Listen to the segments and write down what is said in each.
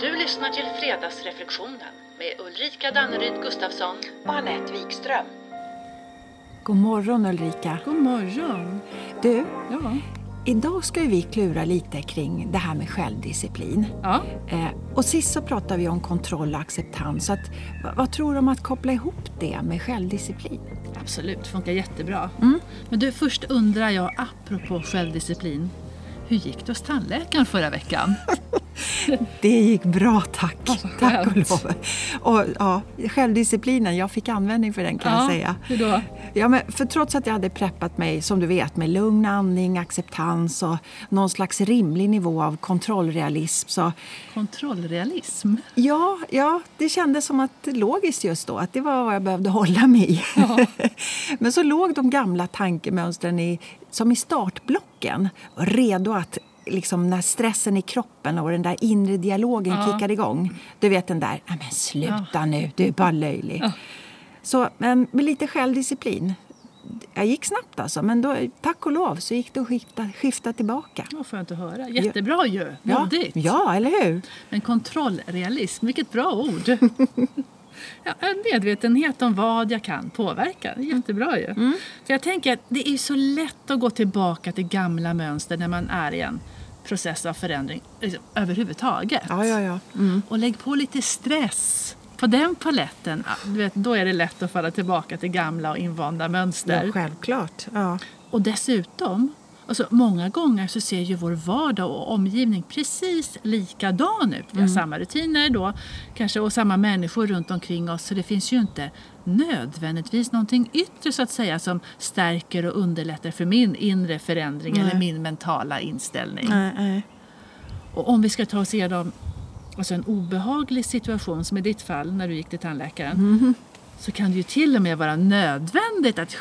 Du lyssnar till Fredagsreflektionen med Ulrika Danneryd Gustafsson och Anette Wikström. God morgon Ulrika. God morgon. Du, Ja. idag ska vi klura lite kring det här med självdisciplin. ja. Eh, och sist så pratade vi om kontroll och acceptans. Så att, vad, vad tror du om att koppla ihop det med självdisciplin? Absolut, funkar jättebra. Mm. Men du, först undrar jag, apropå självdisciplin. Hur gick det hos tandläkaren förra veckan? Det gick bra tack. Vad så tack och lov. Och, ja, självdisciplinen, jag fick användning för den kan jag säga. Hur då? Ja, men för trots att jag hade preppat mig, som du vet, med lugn andning, acceptans och någon slags rimlig nivå av kontrollrealism så Kontrollrealism? Ja, ja, det kändes som att logiskt just då, att det var vad jag behövde hålla mig i. Men så låg de gamla tankemönstren i, som i startblocken, redo att liksom när stressen i kroppen och den där inre dialogen Ja. kickar igång. Du vet den där, "Nej, men sluta nu, du är bara löjlig. Ja. Så, men med lite självdisciplin. Jag gick snabbt alltså, men då, tack och lov så gick det att skifta, skifta tillbaka. Vad skönt att höra. Jättebra ju. Ja, Modigt. ja, eller hur? Men kontrollrealism, vilket bra ord. Ja, en medvetenhet om vad jag kan påverka. Jättebra ju. Mm. För jag tänker att det är så lätt att gå tillbaka till gamla mönster när man är i en process av förändring liksom, överhuvudtaget. Ja, ja, ja. Mm. Och lägg på lite stress på den paletten. Du vet, då är det lätt att falla tillbaka till gamla och invanda mönster. ja självklart. Ja. Och dessutom, alltså många gånger så ser ju vår vardag och omgivning precis likadan ut. Vi har samma rutiner då, kanske och samma människor runt omkring oss. Så det finns ju inte nödvändigtvis någonting yttre så att säga som stärker och underlättar för min inre förändring Nej. eller min mentala inställning. Nej, nej. Och om vi ska ta oss igenom alltså en obehaglig situation som i ditt fall när du gick till tandläkaren så kan det ju till och med vara nödvändigt att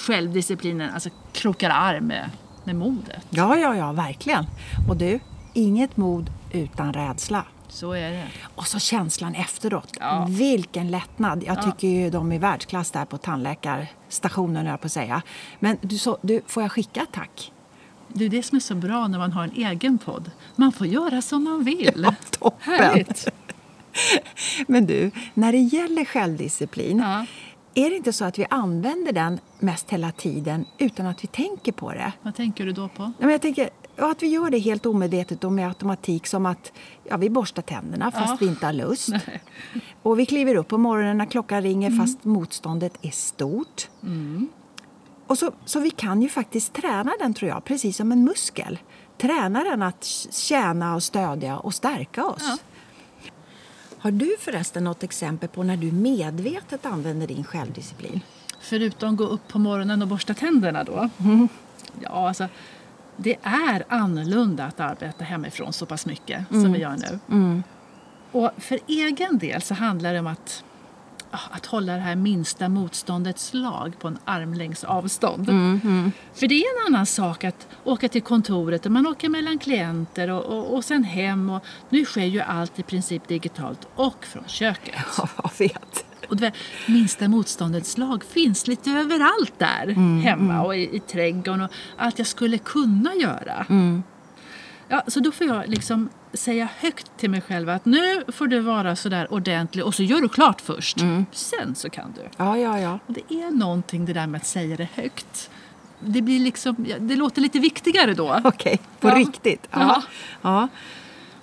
självdisciplinen alltså, krokar arm med, med modet. Ja, ja, ja, verkligen. Och du, inget mod utan rädsla. Så är det. Och så känslan efteråt. Ja. Vilken lättnad! Jag Ja. tycker ju de är världsklass där på tandläkarstationen, jag på att säga. Men du, så, du, får jag skicka tack? Det är det som är så bra när man har en egen podd. Man får göra som man vill. Ja, toppen. Härligt! Men du, när det gäller självdisciplin, Ja. Är det inte så att vi använder den mest hela tiden utan att vi tänker på det? Vad tänker du då på? Nej, Men jag tänker att vi gör det helt omedvetet och med automatik som att ja, vi borstar tänderna fast Ja. vi inte har lust. Och vi kliver upp på morgonen när klockan ringer fast motståndet är stort. Och så, så vi kan ju faktiskt träna den tror jag, precis som en muskel. Träna den att tjäna och stödja och stärka oss. Ja. Har du förresten något exempel på när du medvetet använder din självdisciplin? Förutom gå upp på morgonen och borsta tänderna då? Ja, alltså, det är annorlunda att arbeta hemifrån så pass mycket som vi gör nu. Och för egen del så handlar det om att, att hålla det här minsta motståndets lag på en armlängds avstånd. För det är en annan sak att åka till kontoret och man åker mellan klienter och, och, och sen hem. Och nu sker ju allt i princip digitalt och från köket. Ja, jag vet. Och du vet, minsta motståndets lag finns lite överallt där hemma och i, i trädgården och allt jag skulle kunna göra. Ja, så då får jag liksom säga högt till mig själv att nu får du vara sådär ordentlig och så gör du klart först. Sen så kan du. Ja, ja, ja. Och det är någonting det där med att säga det högt. Det, blir liksom, det låter lite viktigare då. Okej, på Ja. riktigt. Ja. Ja. Ja.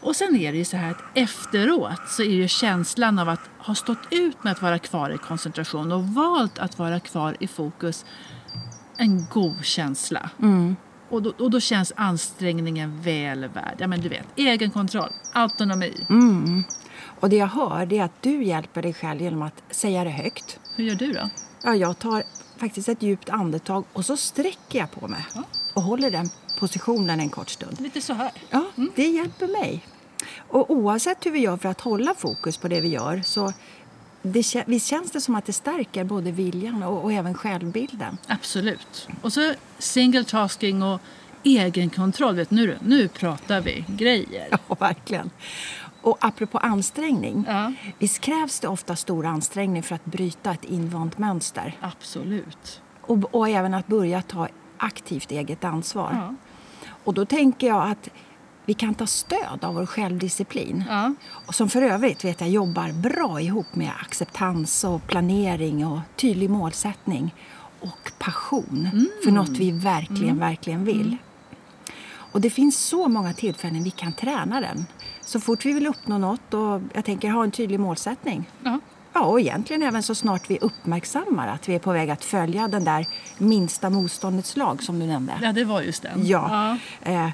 Och sen är det ju så här att efteråt så är ju känslan av att ha stått ut med att vara kvar i koncentration och valt att vara kvar i fokus en god känsla. Och, då, och då känns ansträngningen väl värd. Ja men du vet, egen kontroll, autonomi. Och det jag hör är att du hjälper dig själv genom att säga det högt. Hur gör du då? Ja, jag tar faktiskt ett djupt andetag och så sträcker jag på mig och håller den positionen en kort stund. Lite så här. Ja, det hjälper mig. Och oavsett hur vi gör för att hålla fokus på det vi gör så det, visst känns det som att det stärker både viljan och, och även självbilden. Absolut. Och så single tasking och egenkontroll. Vet, nu, nu pratar vi grejer. Ja, verkligen. Och apropå ansträngning. Ja. Visst krävs det ofta stor ansträngning för att bryta ett invant mönster? Absolut. Och, och även att börja ta aktivt eget ansvar. Ja. Och då tänker jag att vi kan ta stöd av vår självdisciplin. Ja. Och som för övrigt vet jag jobbar bra ihop med acceptans och planering och tydlig målsättning och passion för något vi verkligen, verkligen vill. Och det finns så många tillfällen vi kan träna den. Så fort vi vill uppnå något och jag tänker ha en tydlig målsättning. Ja. Ja, och egentligen även så snart vi uppmärksammar att vi är på väg att följa den där minsta motståndets lag som du nämnde. ja, det var just den. Ja. Eh,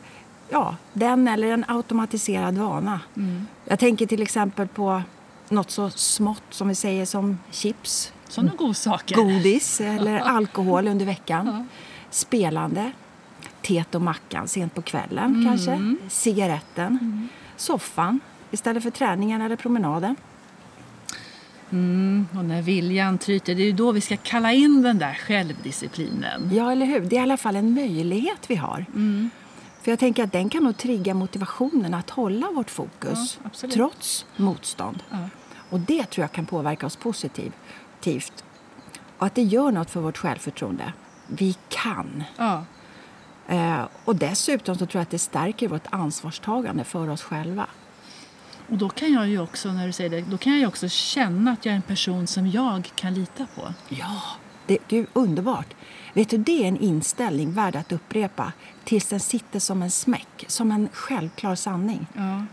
ja, den eller en automatiserad vana. Mm. Jag tänker till exempel på något så smått som vi säger som chips, Sådana godsaker. godis eller alkohol under veckan. Spelande, teet och mackan sent på kvällen Mm. kanske. Cigaretten, soffan istället för träningen eller promenaden. Mm, och när viljan tryter, det är ju då vi ska kalla in den där självdisciplinen. Ja, eller hur? Det är i alla fall en möjlighet vi har. Mm. För jag tänker att den kan nog trigga motivationen att hålla vårt fokus Ja, trots motstånd. Ja. Och det tror jag kan påverka oss positivt. Och att det gör något för vårt självförtroende. Vi kan. Ja. Eh, och dessutom så tror jag att det stärker vårt ansvarstagande för oss själva. Och då kan jag ju också, när du säger det, då kan jag också känna att jag är en person som jag kan lita på. Ja, det, gud, underbart. Vet du, det är en inställning värd att upprepa tills den sitter som en smäck, som en självklar sanning. Ja.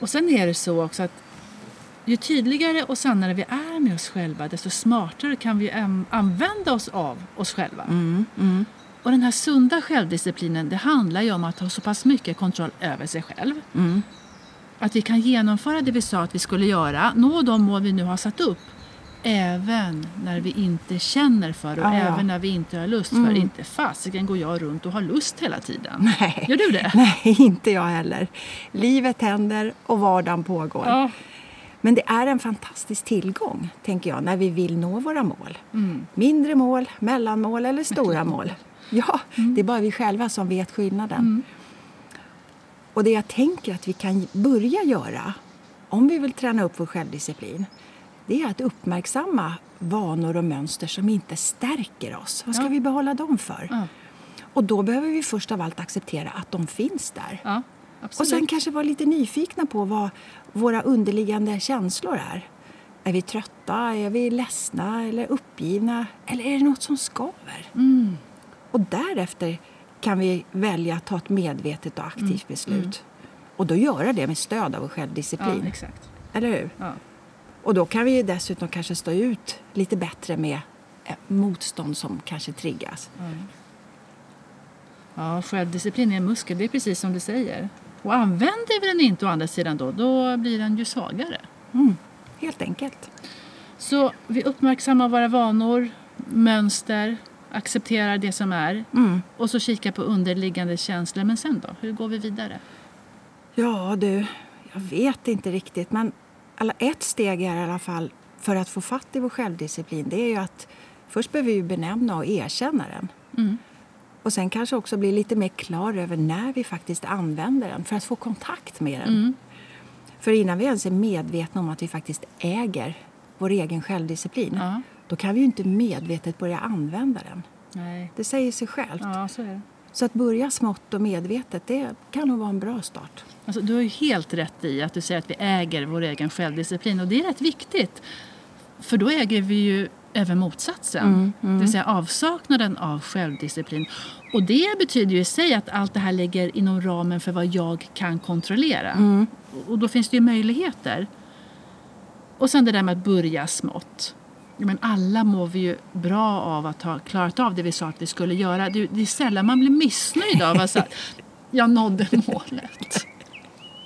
Och sen är det så också att ju tydligare och sannare vi är med oss själva desto smartare kan vi an- använda oss av oss själva. Och den här sunda självdisciplinen det handlar ju om att ha så pass mycket kontroll över sig själv. Att vi kan genomföra det vi sa att vi skulle göra, nå de mål vi nu har satt upp även när vi inte känner för det och Ja, ja. även när vi inte har lust för Inte fasiken går jag runt och har lust hela tiden. Nej. Gör du det? Nej, inte jag heller. Livet händer och vardagen pågår. Ja. Men det är en fantastisk tillgång, tänker jag, när vi vill nå våra mål. Mm. Mindre mål, mellanmål eller stora mål. Ja, det är bara vi själva som vet skillnaden. Och det jag tänker att vi kan börja göra, om vi vill träna upp vår självdisciplin, det är att uppmärksamma vanor och mönster som inte stärker oss. Vad ska Ja. vi behålla dem för? Ja. Och då behöver vi först av allt acceptera att de finns där. Ja, Och sen kanske vara lite nyfikna på vad våra underliggande känslor är. Är vi trötta? Är vi ledsna? Eller uppgivna? Eller är det något som skaver? Mm. Och därefter kan vi välja att ta ett medvetet och aktivt beslut. Och då göra det med stöd av ja, självdisciplin. exakt. Eller hur? Ja. Och då kan vi ju dessutom kanske stå ut lite bättre med eh, motstånd som kanske triggas. ja, självdisciplin är en muskel, det är precis som du säger. Och använder vi den inte å andra sidan då, då blir den ju svagare. Mm, helt enkelt. Så vi uppmärksammar våra vanor, mönster, accepterar det som är Mm. och så kikar på underliggande känslor. Men sen då? Hur går vi vidare? Ja, du, jag vet inte riktigt. Men alla, ett steg är i alla fall för att få fatt i vår självdisciplin. Det är ju att först behöver vi benämna och erkänna den. Mm. Och sen kanske också bli lite mer klar över när vi faktiskt använder den för att få kontakt med den. Mm. För innan vi ens är medvetna om att vi faktiskt äger vår egen självdisciplin Ja. då kan vi ju inte medvetet börja använda den. Nej. Det säger sig självt. Ja, så är det. Så att börja smått och medvetet, det kan nog vara en bra start. Alltså, du har ju helt rätt i att du säger att vi äger vår egen självdisciplin och det är rätt viktigt. För då äger vi ju även motsatsen, det vill säga avsaknaden av självdisciplin. Och det betyder ju i sig att allt det här ligger inom ramen för vad jag kan kontrollera. Och då finns det ju möjligheter. Och sen det där med att börja smått. Men alla mår vi ju bra av att ha klarat av det vi sa att vi skulle göra. Det, det är sällan man blir missnöjd av att jag nådde målet.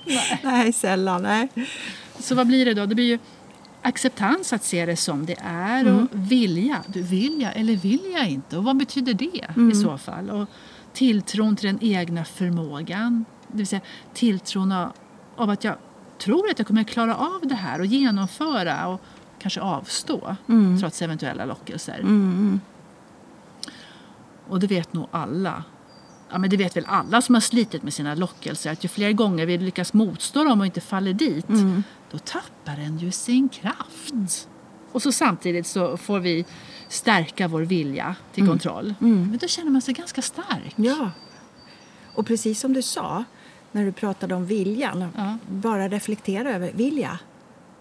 Nej. Nej, sällan. Nej. Så vad blir det då? Det blir ju acceptans att se det som det är och vilja. Du, vill jag eller vill jag inte? Och vad betyder det i så fall? Och tilltron till den egna förmågan. Det vill säga tilltron av, av att jag tror att jag kommer klara av det här och genomföra och kanske avstå trots eventuella lockelser. Och det vet nog alla. Ja, men det vet väl alla som har slitit med sina lockelser att ju fler gånger vi lyckas motstå dem och inte faller dit då tappar den ju sin kraft. Och så samtidigt så får vi stärka vår vilja till kontroll. Men då känner man sig ganska stark. Ja. Och precis som du sa, när du pratade om viljan. Ja. Bara reflektera över, vill jag?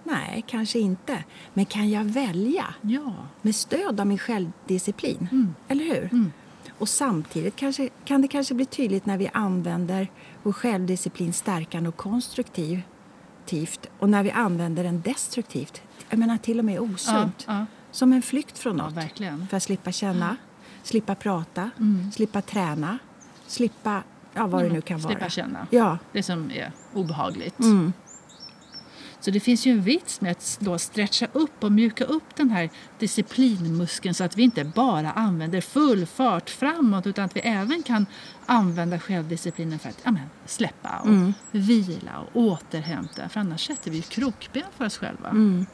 Nej, kanske inte. Men kan jag välja Ja. med stöd av min självdisciplin? Mm. Eller hur? Och samtidigt kanske, kan det kanske bli tydligt när vi använder vår självdisciplin stärkande och konstruktivt och när vi använder den destruktivt. Jag menar till och med osunt. Ja, ja. Som en flykt från något. För att slippa känna, slippa prata, Mm. slippa träna, slippa ja, vad det nu kan Slippa vara. känna. Ja. Det som är obehagligt. Mm. Så det finns ju en vits med att då stretcha upp och mjuka upp den här disciplinmuskeln så att vi inte bara använder full fart framåt utan att vi även kan använda självdisciplinen för att ja, men, släppa och Mm. vila och återhämta. För annars sätter vi krokben för oss själva. Mm.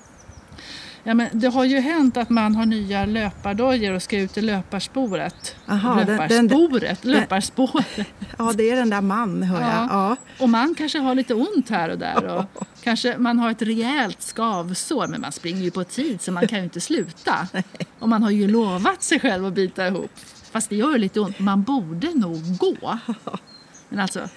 Ja, men det har ju hänt att man har nya löpardojor och ska ut i löparspåret. Aha, löparspåret, den- löparspåret. ja, det är den där man, hör jag. Ja. Ja. Och man kanske har lite ont här och där. Och kanske man har ett rejält skavsår men man springer ju på tid så man kan ju inte sluta. Och man har ju lovat sig själv att bita ihop. Fast det gör lite ont. Man borde nog gå. Men alltså,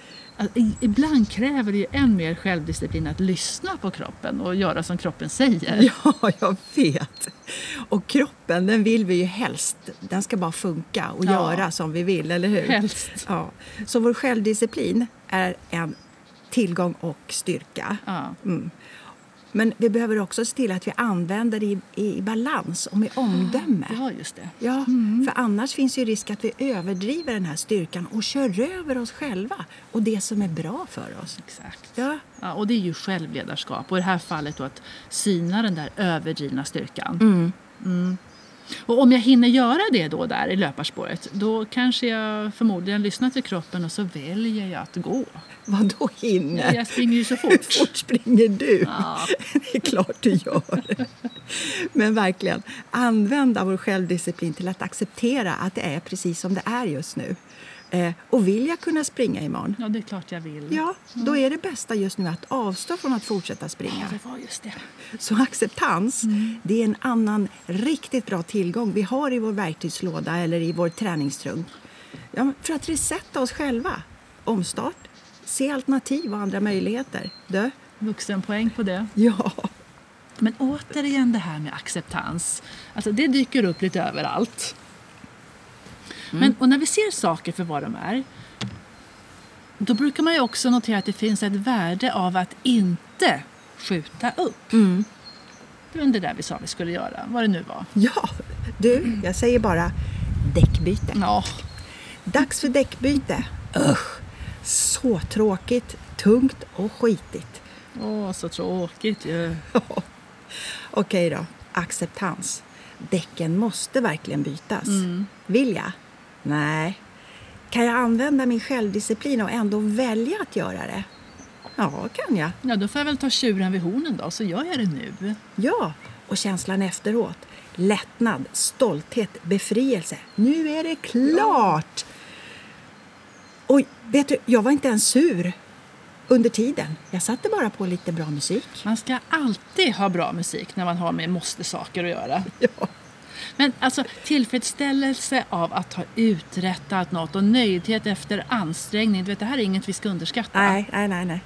ibland kräver det ju än mer självdisciplin att lyssna på kroppen och göra som kroppen säger. ja, jag vet. Och kroppen, den vill vi ju helst. Den ska bara funka och Ja. göra som vi vill, eller hur? Helst. Ja. Så vår självdisciplin är en tillgång och styrka. Ja. Mm. Men vi behöver också se till att vi använder det i, i balans och med omdöme. ja, just det. Ja, för annars finns ju risk att vi överdriver den här styrkan och kör över oss själva och det som är bra för oss. Exakt. Ja, Ja, och det är ju självledarskap. Och i det här fallet att syna den där överdrivna styrkan. mm. Och om jag hinner göra det då där i löparspåret, då kanske jag förmodligen lyssnar till kroppen och så väljer jag att gå. vad då hinner? Jag springer ju så Hur fort. fort springer du? Ja. Det är klart du gör. Men verkligen, använda vår självdisciplin till att acceptera att det är precis som det är just nu. Eh, och vill jag kunna springa imorgon? ja, det är klart jag vill. Ja, då är det bästa just nu att avstå från att fortsätta springa. det var just det. Så acceptans, det är en annan riktigt bra tillgång vi har i vår verktygslåda eller i vår träningstrunk. Ja, för att resetta oss själva. Omstart, se alternativ och andra möjligheter. Du? Vuxenpoäng på det. Ja. Men återigen det här med acceptans. Alltså det dyker upp lite överallt. Men, och när vi ser saker för vad de är då brukar man ju också notera att det finns ett värde av att inte skjuta upp. Det var det där vi sa vi skulle göra, vad det nu var. Ja, du, jag säger bara däckbyte. Ja, Dags för däckbyte. Usch, så tråkigt, tungt och skitigt. åh så tråkigt ju. Okej då, acceptans. Däcken måste verkligen bytas. Vill jag? Nej. Kan jag använda min självdisciplin och ändå välja att göra det? Ja, kan jag. Ja, då får jag väl ta tjuren vid hornen då, så gör jag det nu. Ja, och känslan efteråt. Lättnad, stolthet, befrielse. Nu är det klart! Och vet du, jag var inte ens sur under tiden. Jag satte bara på lite bra musik. Man ska alltid ha bra musik när man har med måste-saker att göra. Ja. Men alltså tillfredsställelse av att ha uträttat något och nöjdhet efter ansträngning. Du vet, det här är inget vi ska underskatta. Nej, nej, nej, nej.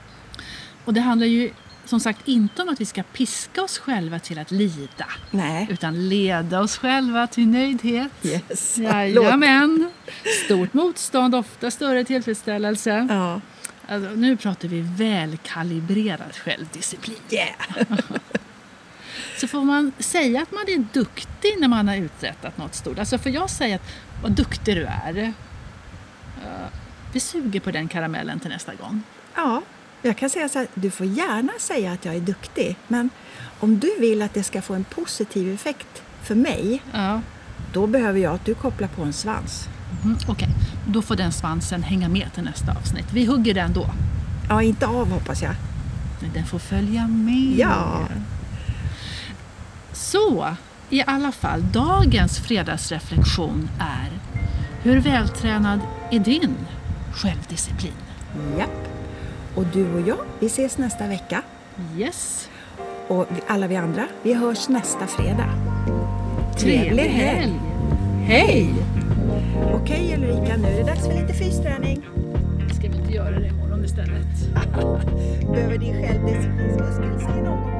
Och det handlar ju som sagt inte om att vi ska piska oss själva till att lida. Nej. Utan leda oss själva till nöjdhet. Yes. Jajamän. Stort motstånd, ofta större tillfredsställelse. Ja. Alltså, nu pratar vi välkalibrerad självdisciplin. Yeah. Så får man säga att man är duktig när man har uträttat något stort. Alltså får jag säga att vad duktig du är. Uh, vi suger på den karamellen till nästa gång. ja, jag kan säga så här, du får gärna säga att jag är duktig, men om du vill att det ska få en positiv effekt för mig, Ja. då behöver jag att du kopplar på en svans. Mhm, Okej, då får den svansen hänga med till nästa avsnitt. Vi hugger den då. Ja, inte av hoppas jag. Den får följa med. Ja. Så, i alla fall, dagens fredagsreflektion är Hur vältränad är din självdisciplin? Japp. Och du och jag, vi ses nästa vecka. Yes. Och alla vi andra, vi hörs nästa fredag. Trevlig helg! Hej! Okej Ulrika, nu är det dags för lite fysträning. Ska vi inte göra det imorgon? Istället. Behöver din självdisciplinmuskel se någon